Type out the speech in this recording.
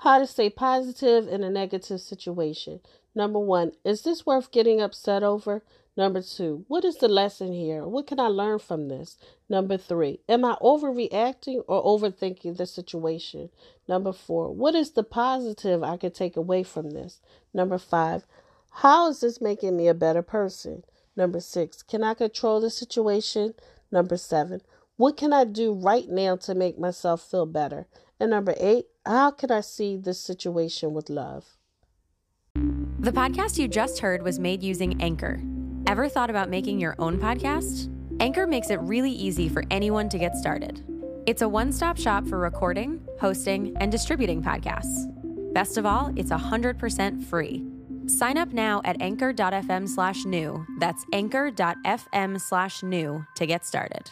How to stay positive in a negative situation. Number one, is this worth getting upset over? Number two, what is the lesson here? What can I learn from this? Number three, am I overreacting or overthinking the situation? Number four, what is the positive I could take away from this? Number five, how is this making me a better person? Number six, can I control the situation? Number seven, what can I do right now to make myself feel better? And number eight, how can I see this situation with love? The podcast you just heard was made using Anchor. Ever thought about making your own podcast? Anchor makes it really easy for anyone to get started. It's a one stop shop for recording, hosting, and distributing podcasts. Best of all, it's 100% free. Sign up now at anchor.fm slash new. That's anchor.fm slash new to get started.